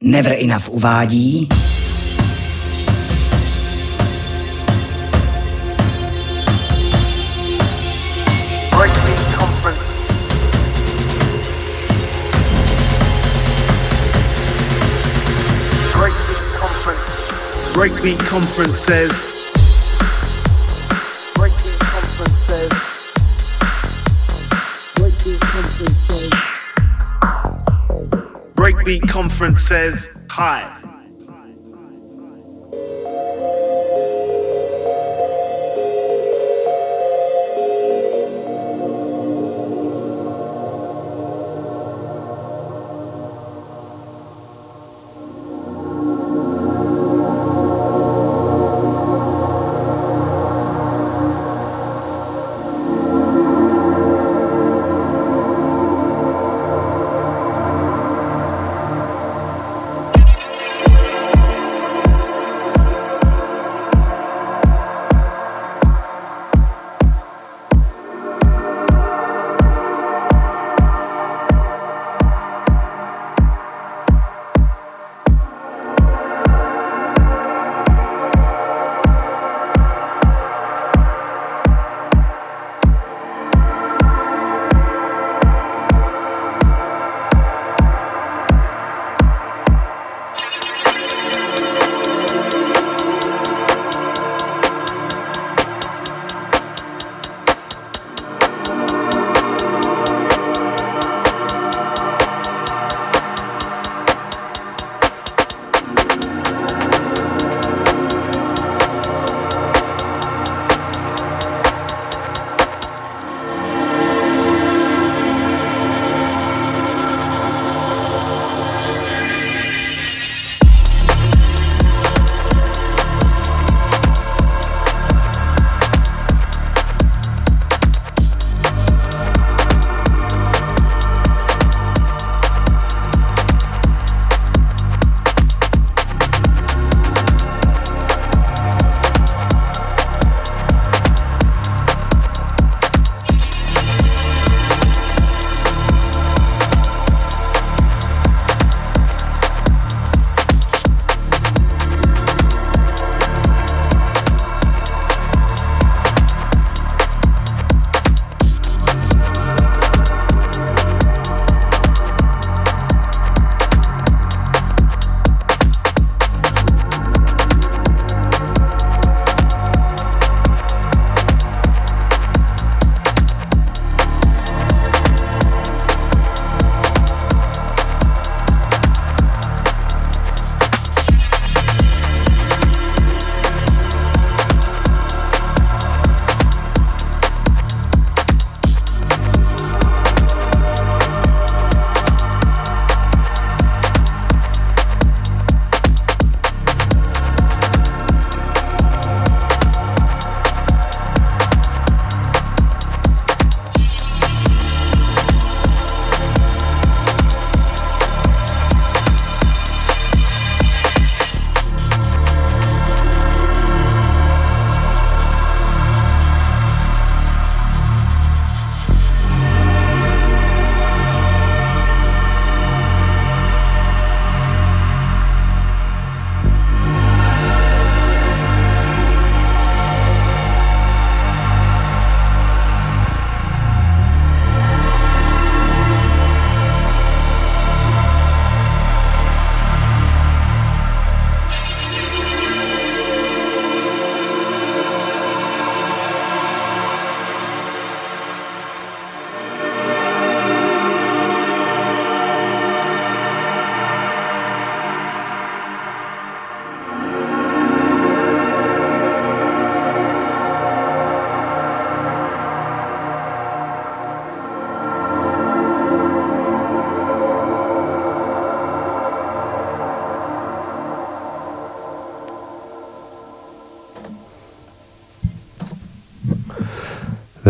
Never Enough uvádí Breakbeat Conference says. Breakbeat Conference says. Hi.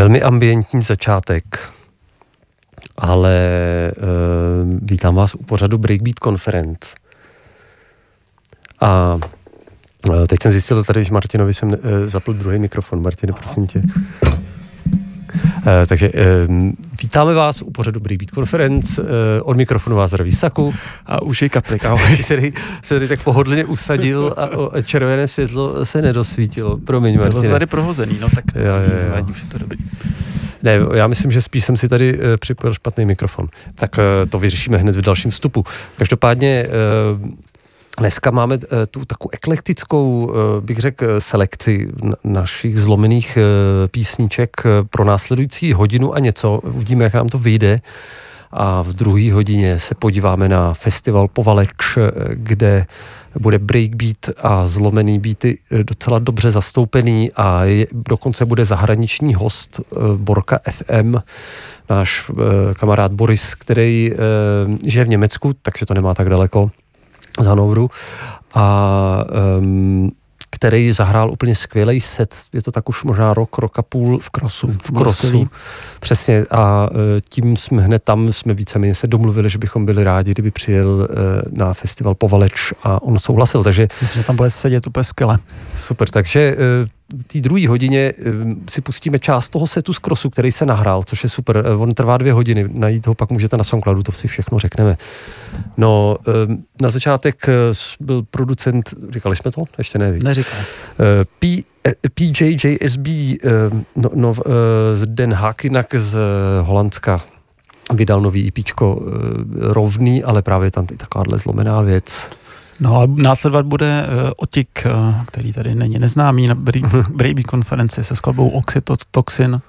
Velmi ambientní začátek, ale uh, vítám vás u pořadu Breakbeat Conference. A uh, teď jsem zjistil tady, že Martinovi jsem uh, zapl druhý mikrofon. Martine, prosím tě. Eh, takže eh, vítáme vás u pořadu Dobrý Beat Conference. Eh, od mikrofonu vás zdraví Saku. A už je kaplik, ahoj. který se tady tak pohodlně usadil a o červené světlo se nedosvítilo. Promiň, Bylo Martine. to tady prohozený, no tak Jo, jo, jo. už je to dobrý. Ne, já myslím, že spíš jsem si tady eh, připojil špatný mikrofon. Tak eh, to vyřešíme hned v dalším vstupu. Každopádně eh, dneska máme tu takovou eklektickou, bych řekl, selekci na- našich zlomených písniček pro následující hodinu a něco. Uvidíme, jak nám to vyjde. A v druhé hodině se podíváme na festival Povaleč, kde bude breakbeat a zlomený beaty eh, docela dobře zastoupený a je, dokonce bude zahraniční host eh, Borka FM, náš eh, kamarád Boris, který žije v Německu, takže to nemá tak daleko z Hanovru a um, který zahrál úplně skvělý set, je to tak už možná rok, rok a půl v krosu. V krosu. Přesně a e, tím jsme hned tam, jsme víceméně se domluvili, že bychom byli rádi, kdyby přijel e, na festival Povaleč a on souhlasil, takže Myslím, že tam bude sedět úplně skvěle. Super, takže eh, v té druhé hodině si pustíme část toho setu z krosu, který se nahrál, což je super. Eh, On trvá dvě hodiny, najít ho pak můžete na Soundcloudu, to si všechno řekneme. No, na začátek eh, byl producent, říkali jsme to? Ještě ne, víc. Neříkám. Eh, P, PJJSB no, no, z Den Haag, jinak z Holandska, vydal nový EPčko eh, rovný, ale právě tam i takováhle zlomená věc. No a následovat bude uh, Otik, uh, který tady není neznámý na Brady konferenci se skladbou Oxytocin.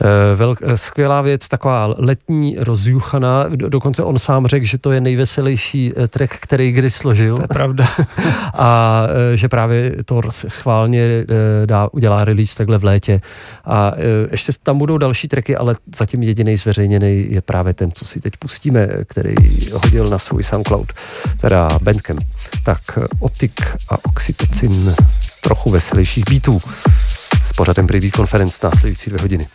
Eh, Velk, eh, skvělá věc, taková letní rozjuchaná, do, dokonce on sám řekl, že to je nejveselější eh, track, který kdy složil To je pravda. a že právě to schválně dá, udělá release takhle v létě a ještě tam budou další tracky, ale zatím jediný zveřejněný je právě ten, co si teď pustíme, který hodil na svůj SoundCloud, teda Bandcamp. Tak Otik a Oxytocin, trochu veselějších beatů s pořadem Privy Conference následující dvě hodiny.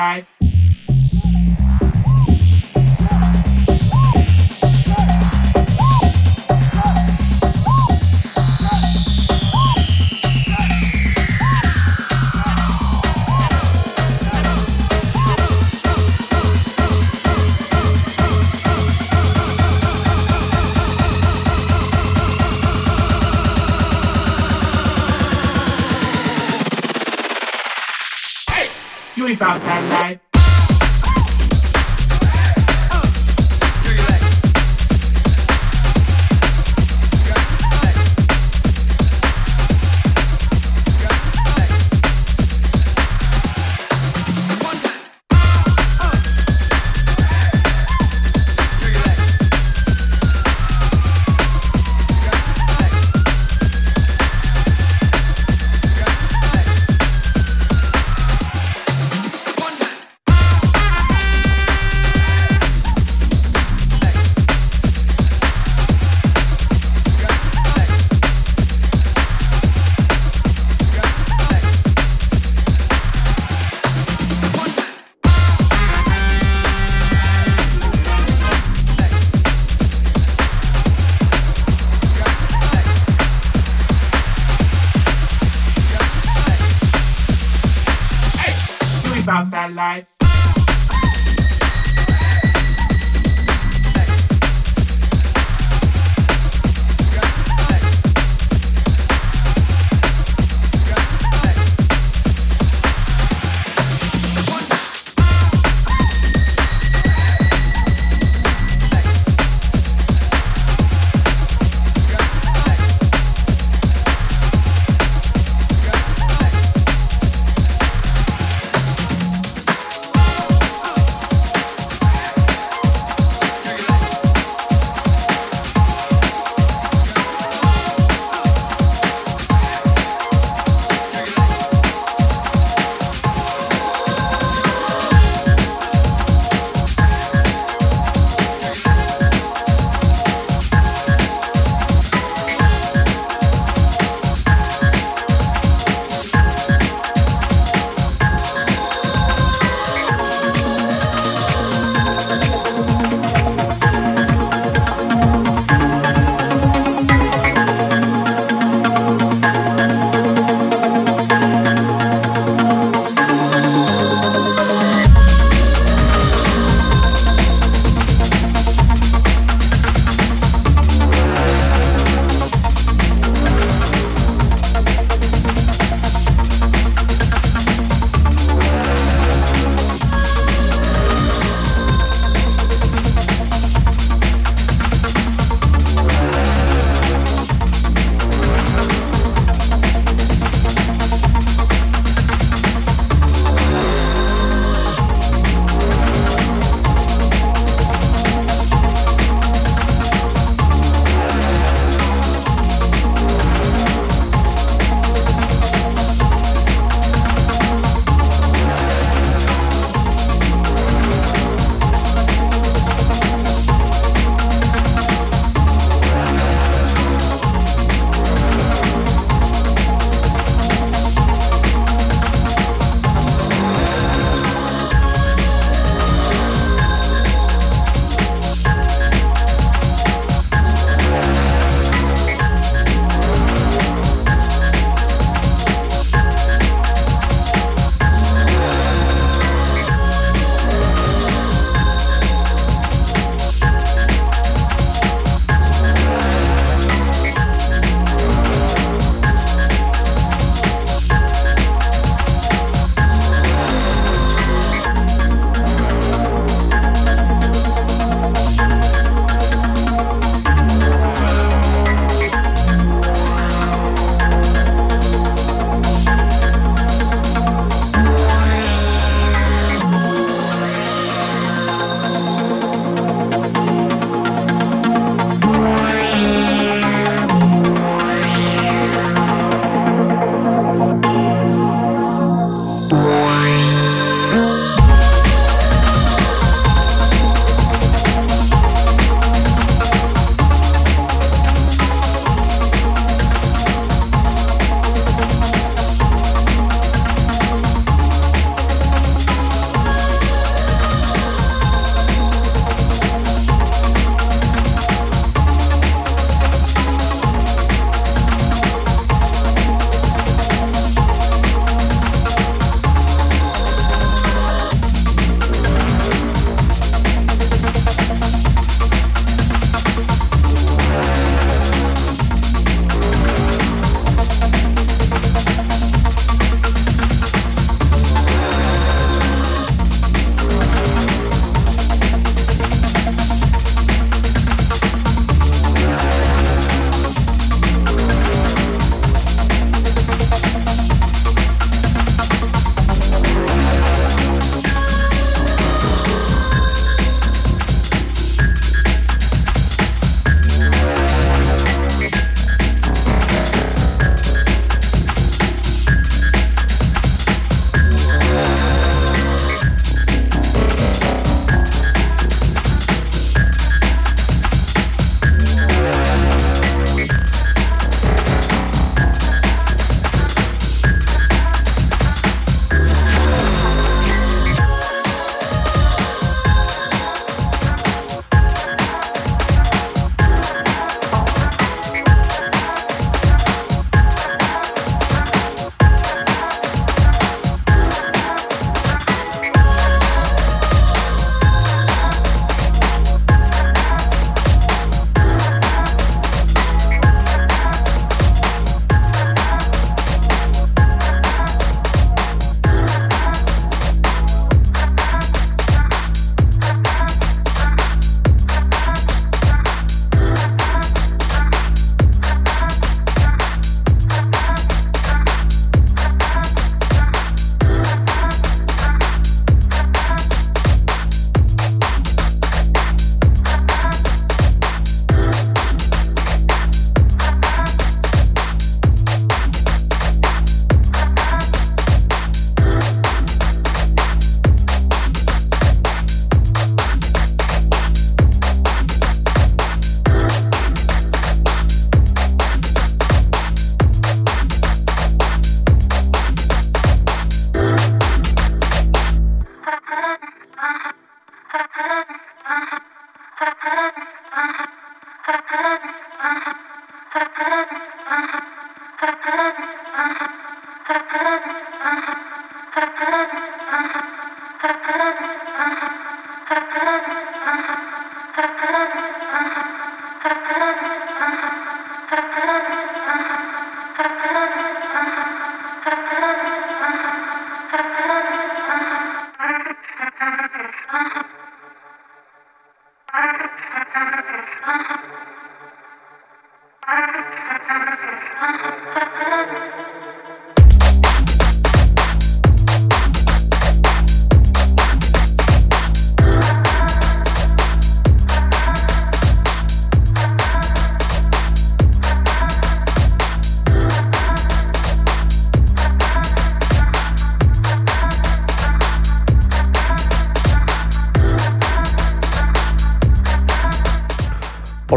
About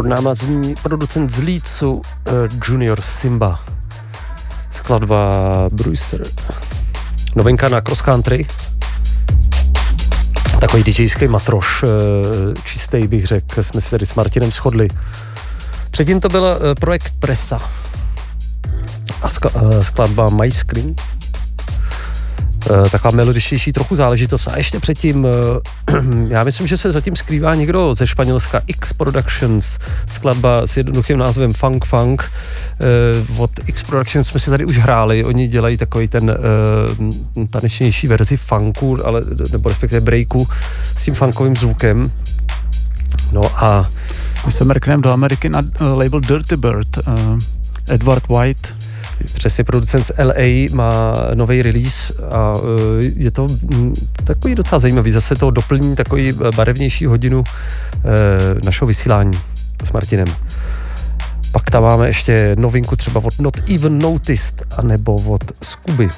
Pod náma zní producent z Leedsu uh, Junior Simba. Skladba Bruiser. Novinka na cross country. Takový DJský matroš, uh, čistý bych řekl, jsme se tady s Martinem shodli. Předtím to byl uh, projekt Presa a skla, skladba My Screen. Taková melodičtější trochu záležitost. A ještě předtím, já myslím, že se zatím skrývá někdo ze Španělska, X Productions, skladba s jednoduchým názvem Funk Funk. Uh, od X Productions jsme si tady už hráli, oni dělají takový ten uh, tanečnější verzi funku, ale, nebo respektive breaku s tím funkovým zvukem. No a My se mrkneme do Ameriky na uh, label Dirty Bird. Uh, Edward White, Přesně producent z LA má nový release a je to mm, takový docela zajímavý. Zase to doplní takový eh, barevnější hodinu uh, našeho vysílání s Martinem. Pak tam máme ještě novinku třeba od Not Even Noticed, anebo od Scooby.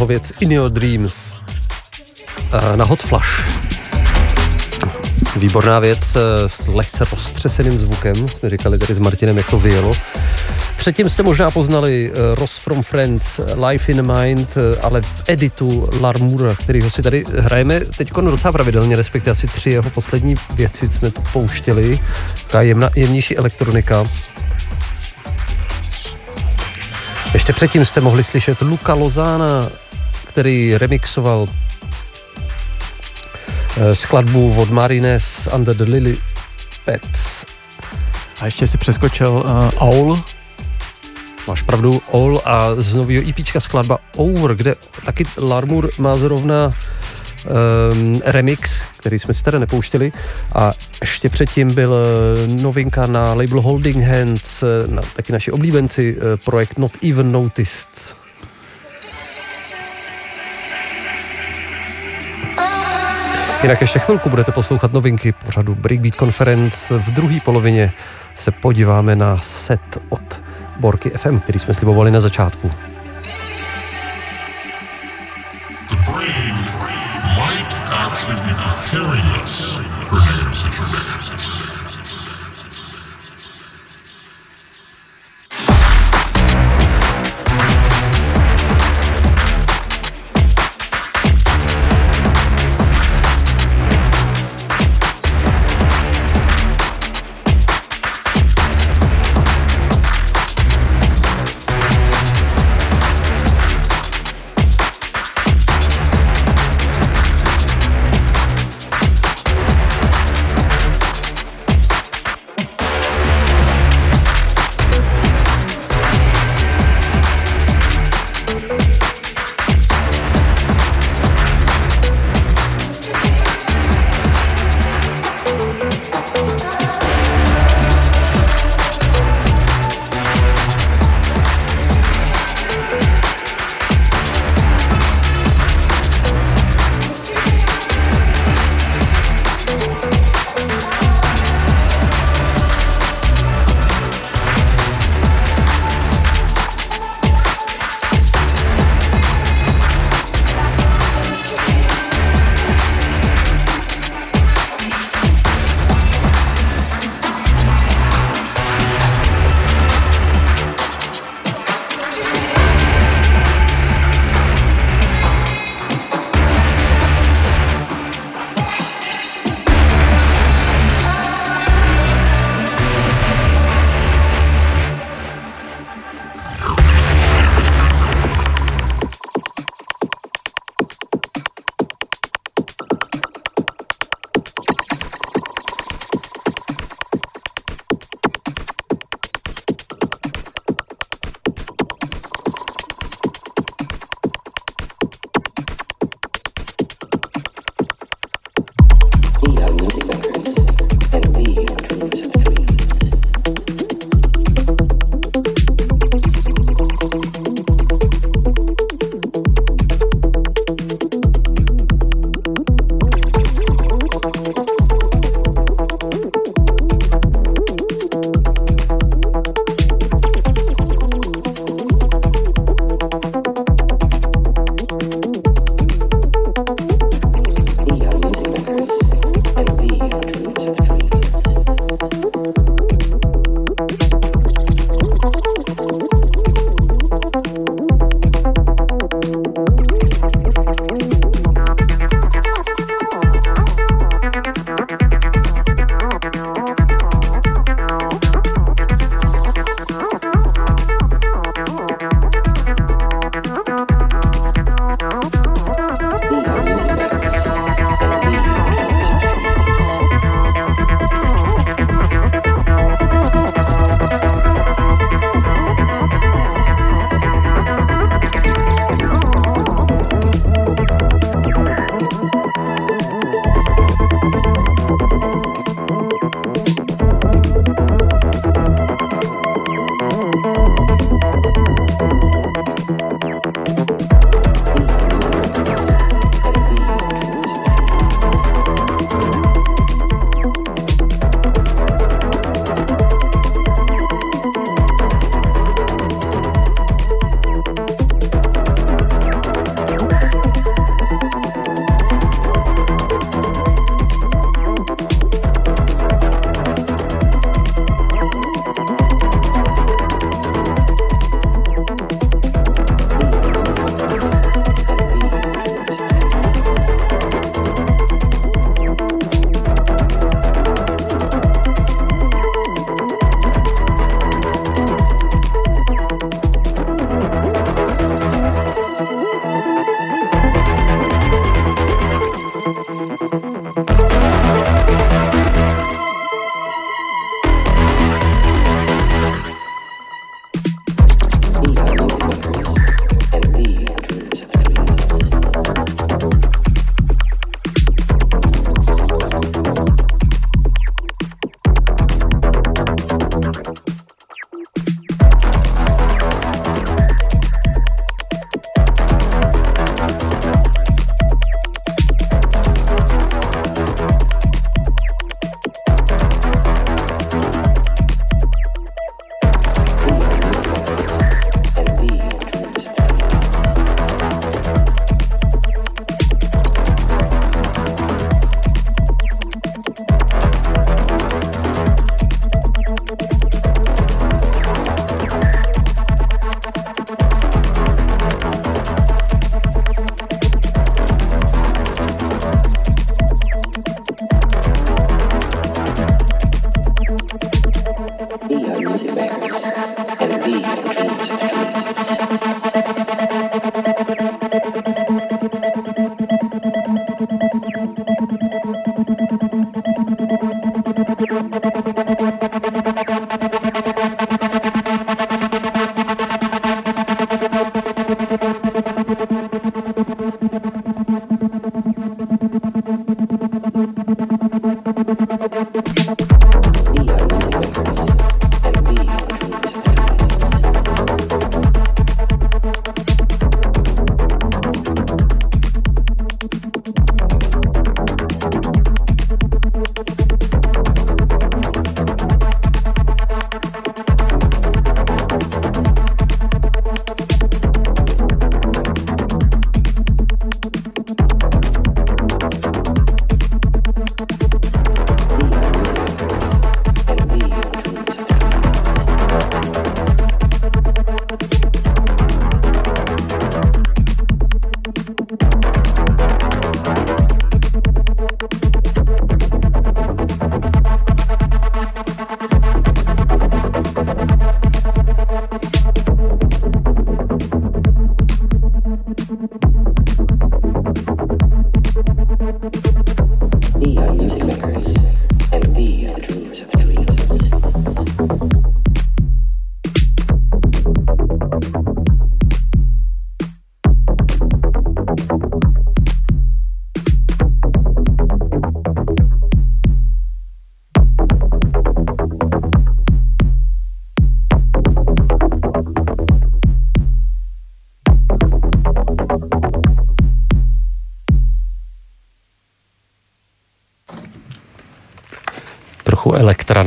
Jeho věc In Your Dreams eh, na Hot Flash. Výborná věc eh, s lehce roztřeseným zvukem, jsme říkali tady s Martinem, jak to vyjelo. Předtím jste možná poznali eh, Ross from Friends, Life in Mind, ale v editu Larmura, kterýho si tady hrajeme teď docela pravidelně, respektive asi tři jeho poslední věci jsme pouštěli. Taková jemna, jemnější elektronika. Ještě předtím jste mohli slyšet Luca Lozana, který remixoval eh, skladbu od Marines Under the Lily Pets. A ještě si přeskočil uh, Owl, Máš pravdu, All a z nového EPčka skladba Over, kde taky Larmur má zrovna um, remix, který jsme si teda nepouštěli a ještě předtím byl eh, novinka na label Holding Hands, na, taky naši oblíbenci, projekt Not Even Noticed. Jinak ještě chvilku budete poslouchat novinky pořadu Breakbeat Conference. V druhé polovině se podíváme na set od Borky FM, který jsme slibovali na začátku.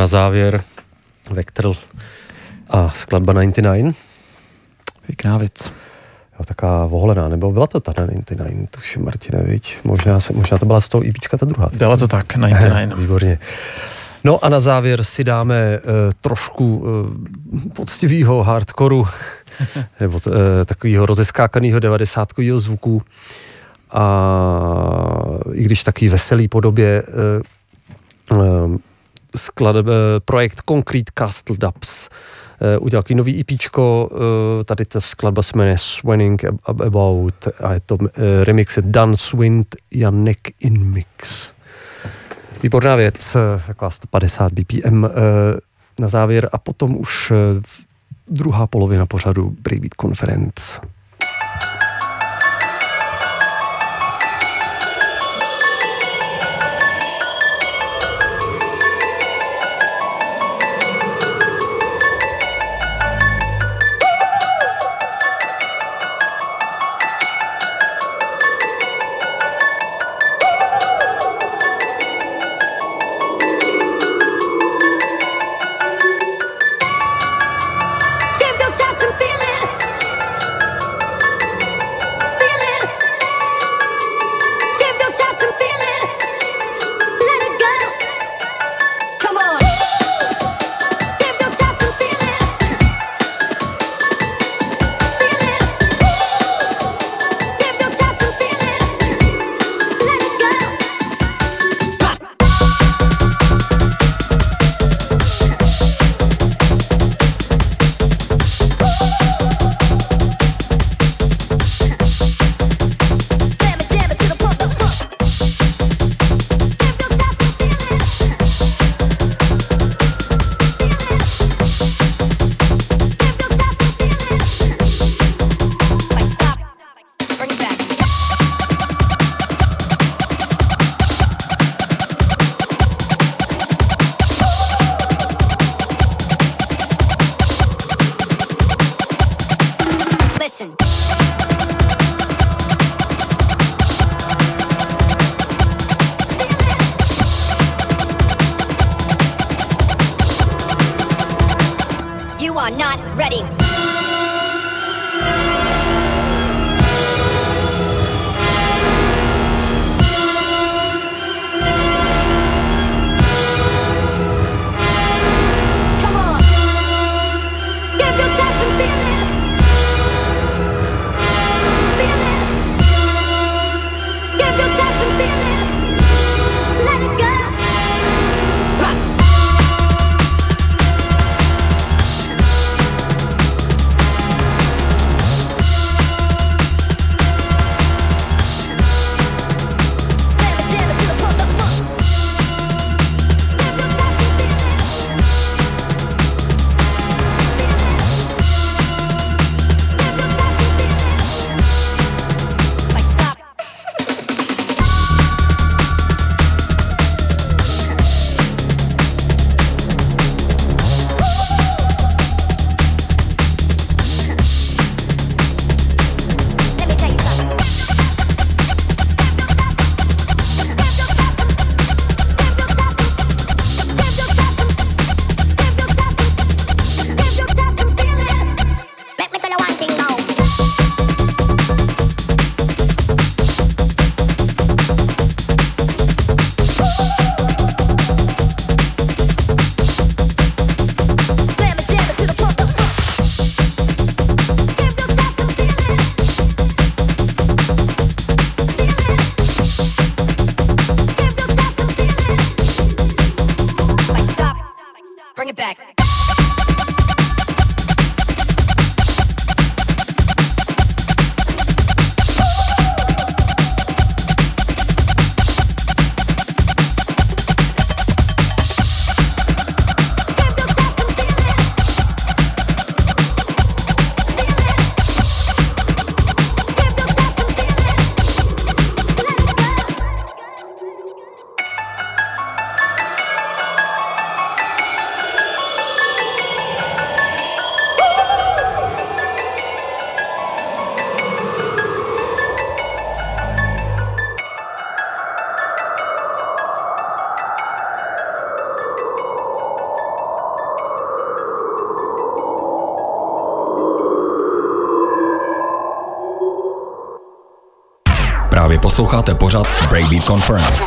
Na závěr. Vectral a skladba 99. Pěkná věc. Jo, taková voholená, nebo byla to ta 99, tuším, Martine, viď? Možná, se, možná to byla z toho IPčka ta druhá. Byla to tak, 99. Výborně. No a na závěr si dáme uh, trošku uh, poctivého hardkoru, nebo uh, takového rozeskákaného devadesátkového zvuku. A i když taky veselý podobě uh, sklad, uh, projekt Concrete Castle Dubs uh, udělal takový nový uh, tady ta skladba se jmenuje Swinning Ab- About a je to remix je Dan Swint Janek in Mix. Výborná věc, eh, taková 150 BPM eh, na závěr a potom už eh, druhá polovina pořadu Breakbeat Conference. Právě posloucháte pořad Breakbeat Conference.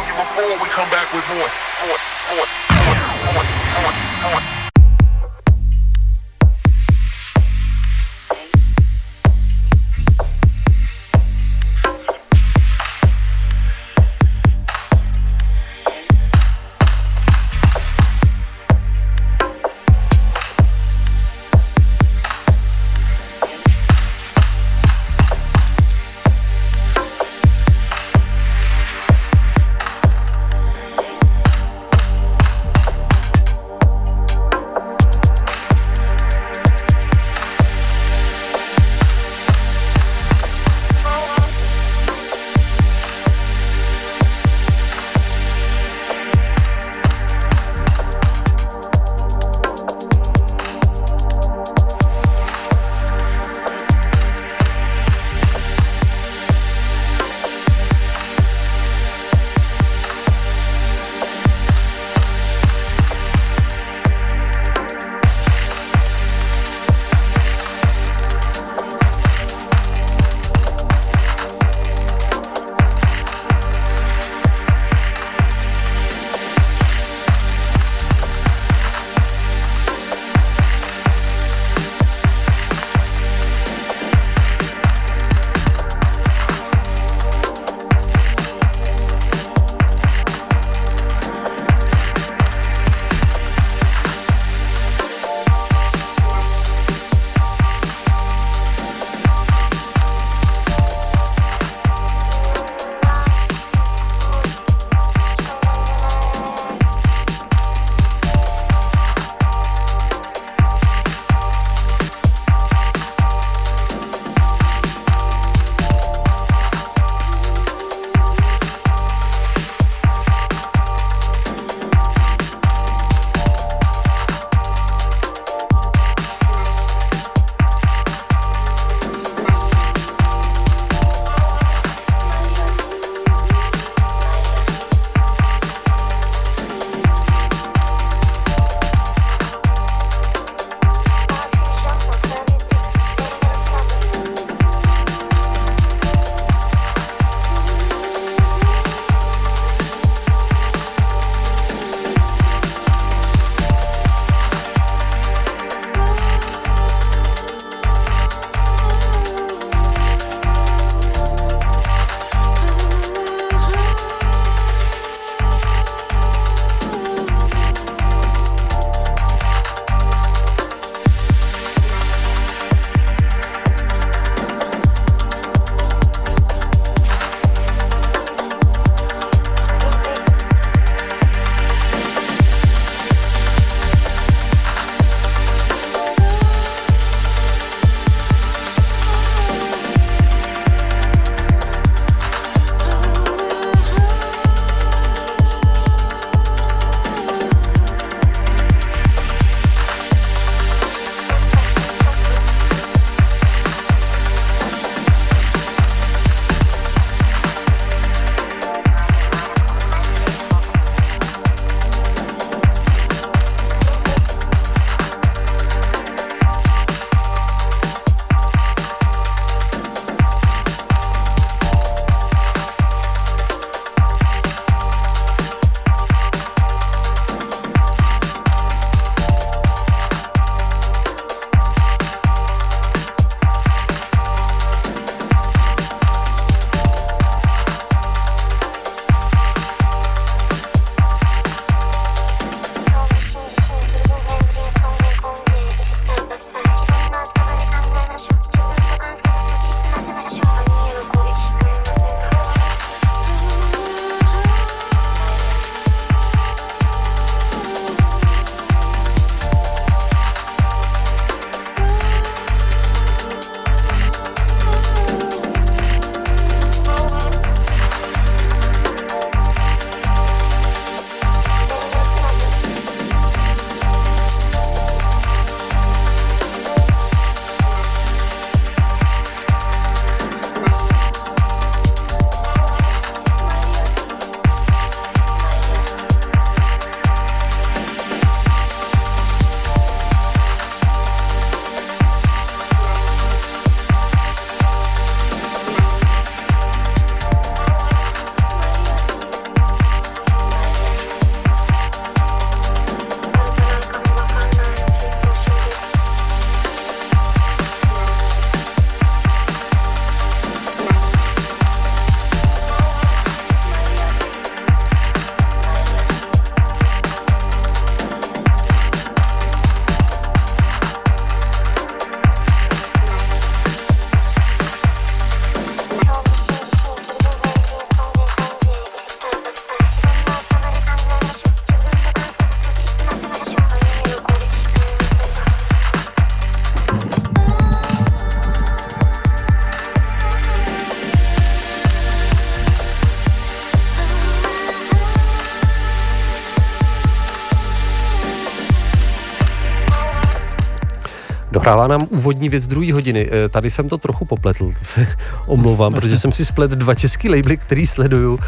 Dohrává nám úvodní věc druhé hodiny. Eh, Tady jsem to trochu popletl, to se omlouvám, protože jsem si splet dva český labely, který sleduju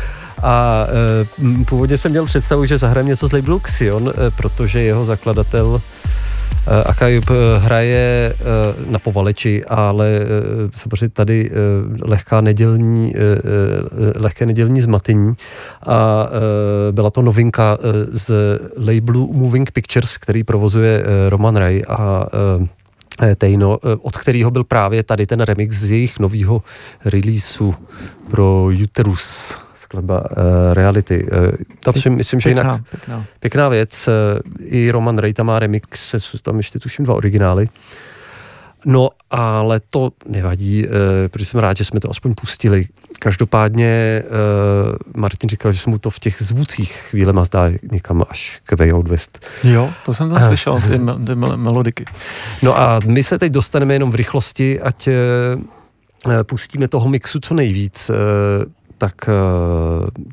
a m, původně jsem měl představu, že zahrajeme něco z labelu Xion, eh, protože jeho zakladatel eh, Akajub hraje na povaleči, ale samozřejmě tady eh, lehká nedělní, eh, eh, lehké nedělní zmatení a byla to novinka z labelu Moving Pictures, který provozuje Roman Ray a Tejno, eh, od kterého byl právě tady ten remix z jejich nového releaseu pro Uterus skladba uh, Reality. Uh, to si myslím, že jinak Pěkná, pěkná. pěkná věc. eh, I Roman Ray tam má remix, jsou tam ještě tuším dva originály. No, ale to nevadí, eh, protože jsem rád, že jsme to aspoň pustili. Každopádně eh, Martin říkal, že se mu to v těch zvucích chvílema zdá někam až k Way Out West. Jo, to jsem tam Eh. slyšel, ty, me- ty mel- melodiky. No a my se teď dostaneme jenom v rychlosti, ať pustíme toho mixu co nejvíc. Tak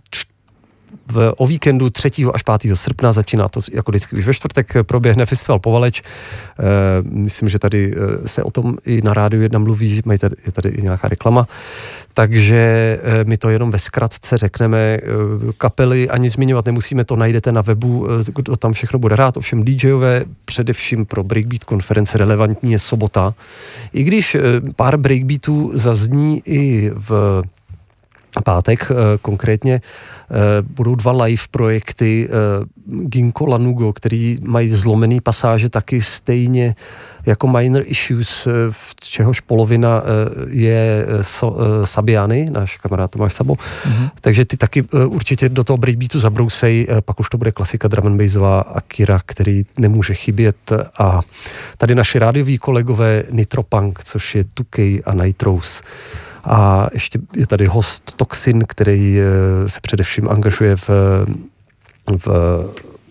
č- v, o víkendu 3. až 5. srpna začíná to jako vždycky už ve čtvrtek proběhne festival Povaleč. Eh, Myslím, že tady eh, se o tom i na rádiu jedna mluví, mají tady, je tady i nějaká reklama. Takže eh, my to jenom ve zkratce řekneme. eh, Kapely ani zmiňovat nemusíme, to najdete na webu, kdo tam všechno bude rád. Ovšem DJové, především pro Breakbeat konference relevantní je sobota. I když pár breakbeatů zazní i v pátek eh, konkrétně eh, budou dva live projekty eh, Ginko Lanugo, který mají zlomený pasáže taky stejně jako Minor Issues, v čehož polovina je Sabiany, náš kamarád Tomáš Sabo. Mm-hmm. Takže ty taky určitě do toho breakbeatu zabrousej, pak už to bude klasika drum and bassová Akira, který nemůže chybět a tady naši rádioví kolegové Nitropunk, což je Tukej a Nitrous. A ještě je tady host Toxin, který eh, se především angažuje v, v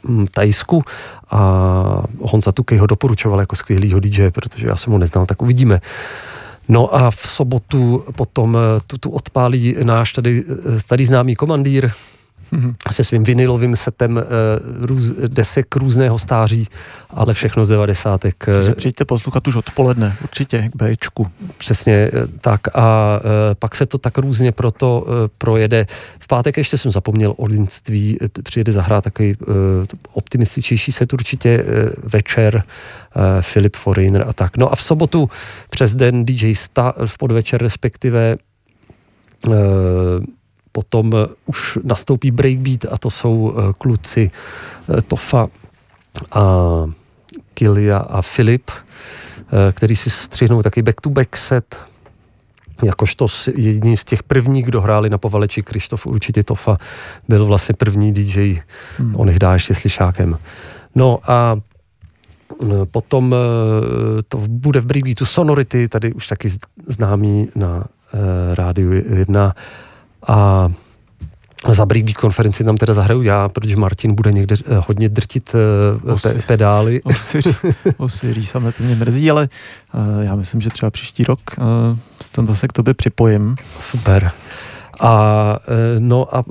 mm, Tajsku a Honza Tukej ho doporučoval jako skvělýho DJ, protože já jsem ho neznal, tak uvidíme. No a v sobotu potom eh, tu, tu odpálí náš tady eh, starý známý komandýr se svým vinilovým setem eh, růz, desek různého stáří, ale všechno z devadesátek. eh, Takže přijďte poslouchat už odpoledne, určitě k Bčku. Přesně eh, tak a pak se to tak různě proto projede. V pátek ještě jsem zapomněl o linství, e, přijede zahrát takový optimističtější set určitě večer, Philip Foreigner a tak. No a v sobotu přes den DJ Sta v podvečer respektive potom e, už nastoupí breakbeat a to jsou e, kluci e, Tofa a Kilia a Filip, eh, který si střihnou taky back-to-back set, jakožto jediný z těch prvních, kdo hráli na povaleči, Krištof určitě Tofa, byl vlastně první DJ, hmm. on dá ještě slyšákem. No a eh, potom eh, to bude v breakbeatu Sonority, tady už taky známý na eh, rádiu 1 a za breakbeat konferenci tam teda zahraju já, protože Martin bude někde eh, hodně drtit eh, pe- pedály. Osiří, Osiří samotně mrzí, ale uh, já myslím, že třeba příští rok uh, se tam zase k tobě připojím. Super. A eh, no a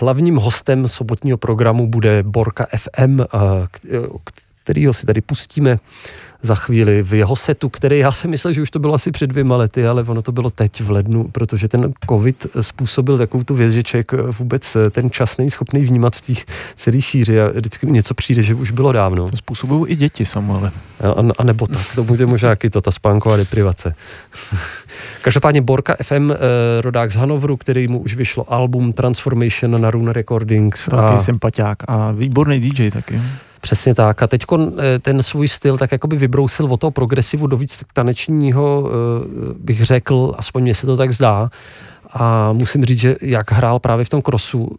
hlavním hostem sobotního programu bude Borka FM, kterýho si tady pustíme za chvíli v jeho setu, který já jsem myslel, že už to bylo asi před dvěma lety, ale ono to bylo teď v lednu, protože ten covid způsobil takovou tu věc, že člověk eh, vůbec eh, ten čas není schopný vnímat v té celé šíři a vždycky něco přijde, že už bylo dávno. To způsobují i děti, Samuele. A, a nebo tak, to bude možná jaký to, ta spánková deprivace. Každopádně Borka FM, eh, rodák z Hanovru, který mu už vyšlo album Transformation na Rune Recordings. Velký A sympatiák a výborný DJ taky. Přesně tak. A teď ten svůj styl tak jakoby vybrousil od toho progresivu do víc tanečního, eh, bych řekl, aspoň mně se to tak zdá. A musím říct, že jak hrál právě v tom krosu,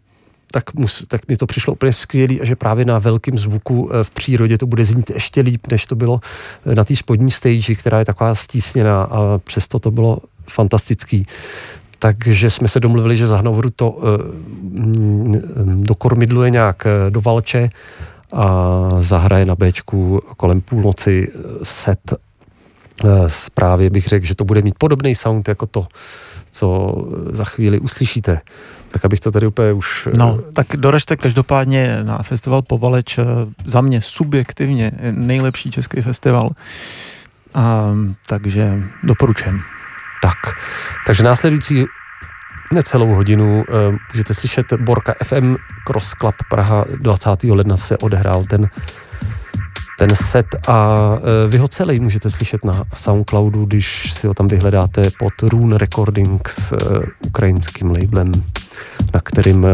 tak, mus, tak mi to přišlo úplně skvělý a že právě na velkém zvuku eh, v přírodě to bude znít ještě líp, než to bylo eh, na té spodní stage, která je taková stísněná a přesto to bylo fantastický. Takže jsme se domluvili, že za to eh, mm, dokormidluje nějak eh, do Valče a zahraje na Bčku kolem půlnoci eh, set eh, Zprávě bych řekl, že to bude mít podobný sound jako to, co eh, za chvíli uslyšíte. Tak abych to tady úplně už... No, tak doražte každopádně na festival Povaleč. Za mě subjektivně nejlepší český festival. A, takže doporučujem. Tak, takže následující necelou hodinu eh, můžete slyšet Borka FM Cross Club Praha 20. ledna se odehrál ten ten set a eh, vy ho celý můžete slyšet na Soundcloudu, když si ho tam vyhledáte pod Rune Recordings eh, ukrajinským labelem, na kterým,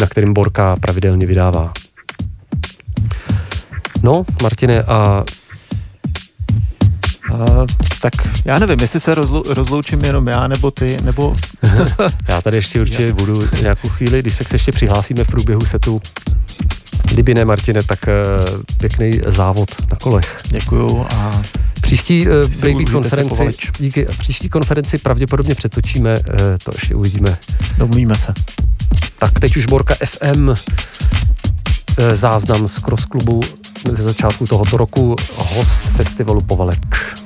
na kterým Borka pravidelně vydává. No, Martine, a Uh, tak já nevím, jestli se rozlu, rozloučím jenom já, nebo ty, nebo... já tady ještě určitě budu nějakou chvíli, když se ještě přihlásíme v průběhu setu. Kdyby ne, Martine, tak uh, pěkný závod na kolech. Děkuju a Příští eh, uh, Breakbeat konferenci, díky, příští konferenci pravděpodobně přetočíme, uh, to ještě uvidíme. Domluvíme se. Tak teď už Borka FM Eh, záznam z Cross klubu ze začátku tohoto roku, host festivalu Povalek.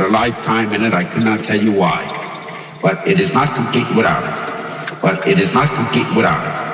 a lifetime in it. I cannot tell you why. But it is not complete without it. But it is not complete without it.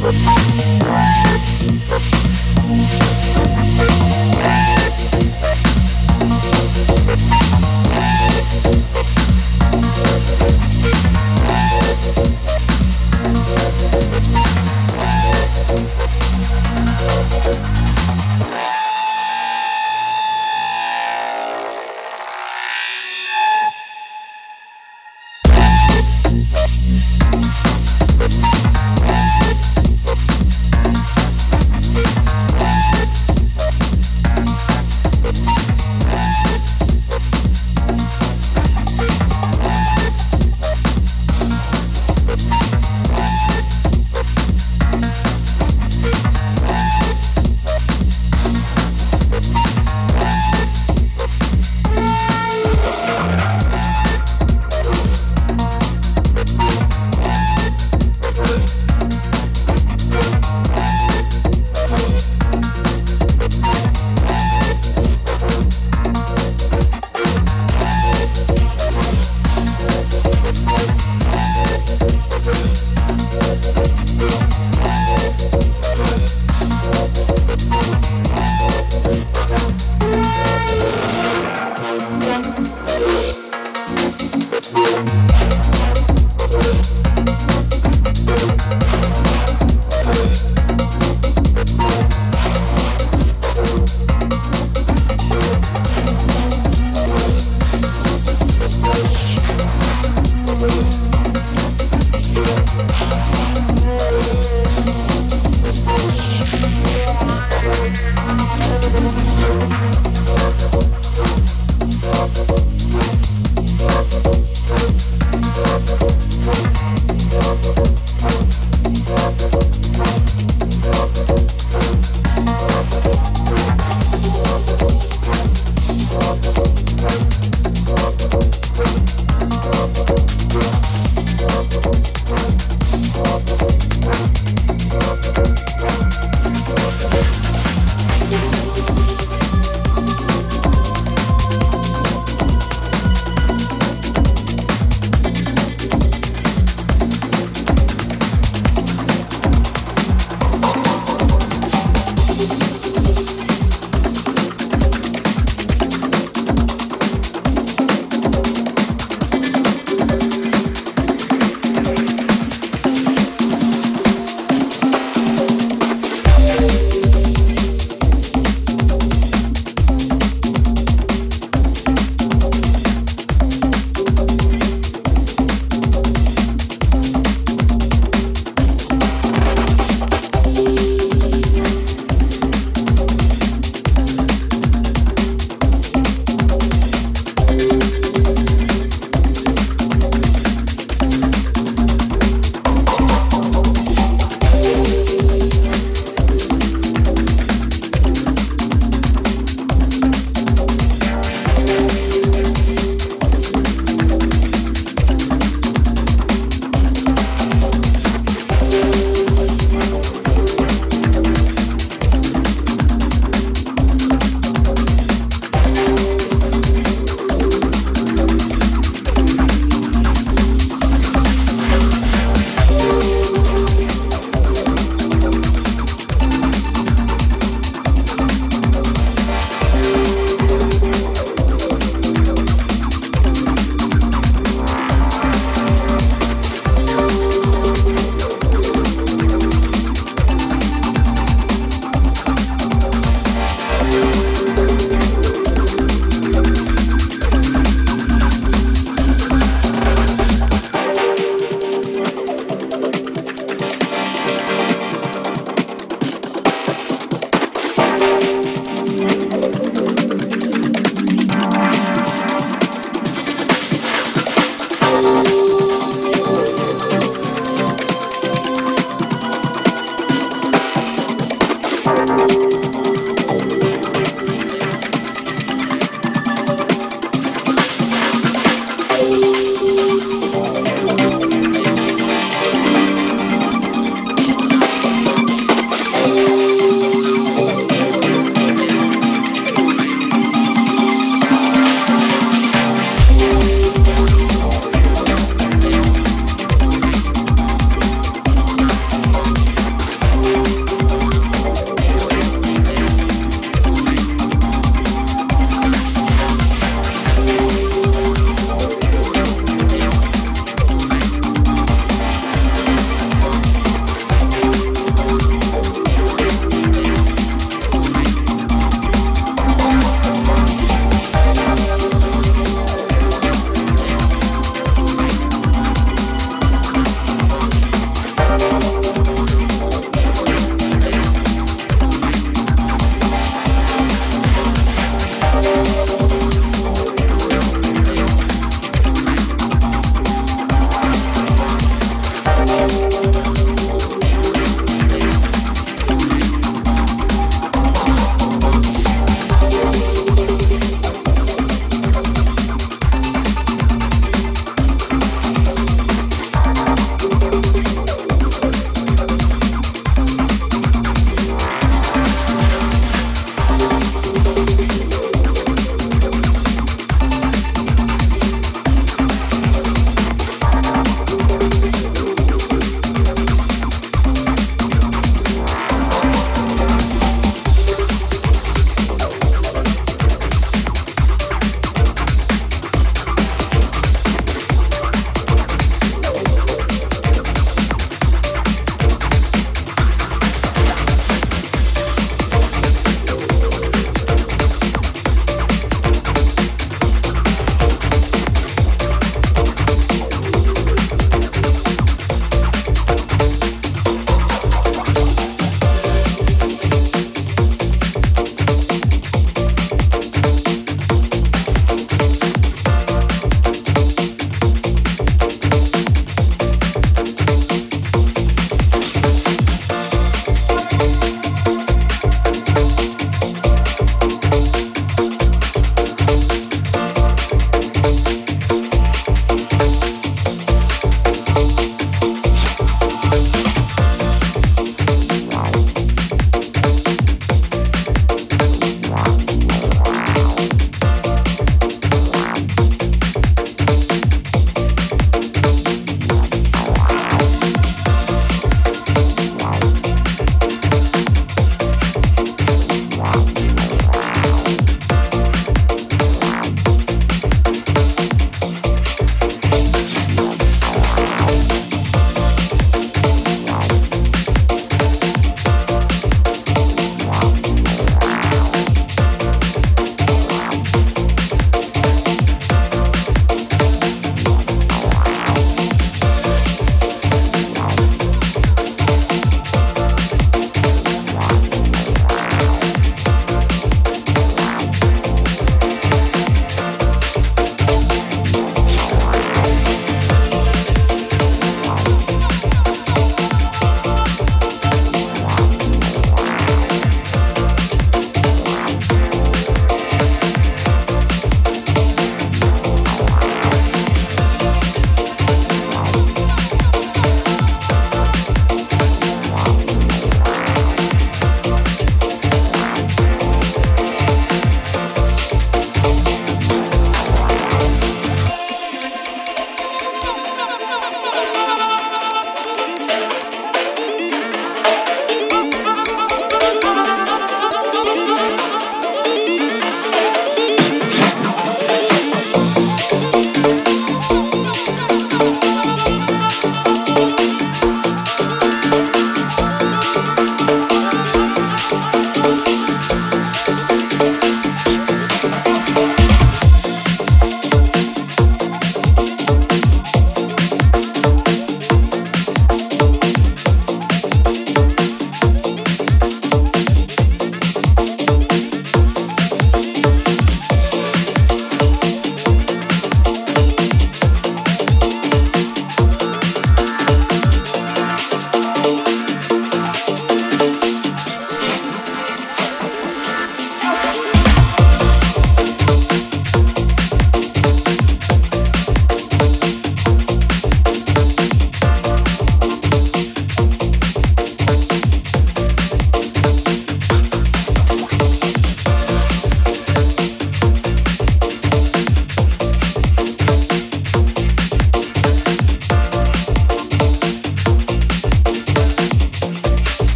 Thank you.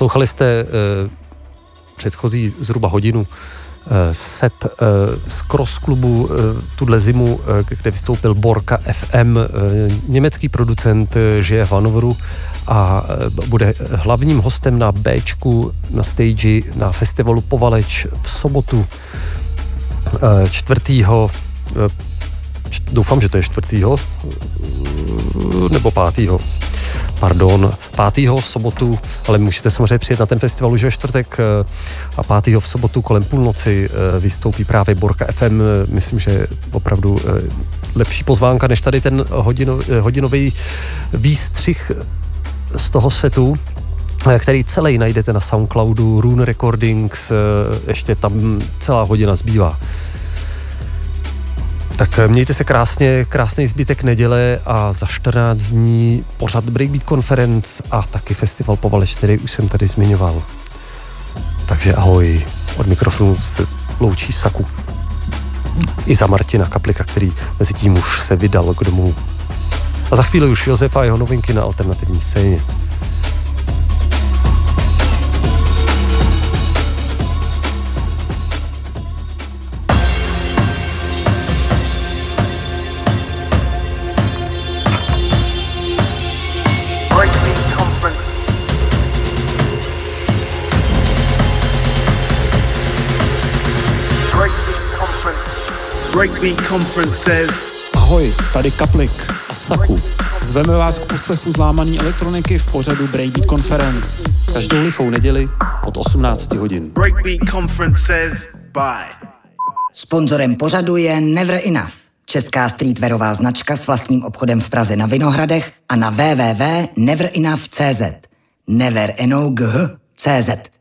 Poslouchali jste eh, předchozí zhruba hodinu eh, set eh, z Cross klubu tuhle zimu, kde vystoupil Borka FM, německý producent, žije v Hanoveru a bude hlavním hostem na Bčku na stage na festivalu Povaleč v sobotu eh, čtvrtýho eh, č- doufám, že to je čtvrtýho eh, nebo pátýho pardon, pátýho v sobotu, ale můžete samozřejmě přijet na ten festival už ve čtvrtek eh, a pátýho v sobotu kolem půlnoci eh, vystoupí právě Borka FM, myslím, že opravdu eh, lepší pozvánka než tady ten hodino, hodinový výstřih z toho setu, který celý najdete na Soundcloudu, Rune Recordings, ještě tam celá hodina zbývá. Tak eh, mějte se krásně, krásný zbytek neděle a za 14 dní pořad Breakbeat Conference a taky festival Povaleč, který už jsem tady zmiňoval. Takže ahoj, od mikrofonu se loučí Saku. I za Martina Kaplika, který mezi tím už se vydal k domů. A za chvíli už Josef a jeho novinky na alternativní scéně. Breakbeat Conference says. Ahoj, tady Kaplik a Saku. Zveme vás k poslechu zlámaný elektroniky v pořadu Breakbeat Conference. Každou lichou neděli od 18 hodin. Breakbeat Conference says. Bye. Sponzorem pořadu je Never Enough, česká streetwearová značka s vlastním obchodem v Praze na Vinohradech a na www.neverenough.cz. Never Enough CZ.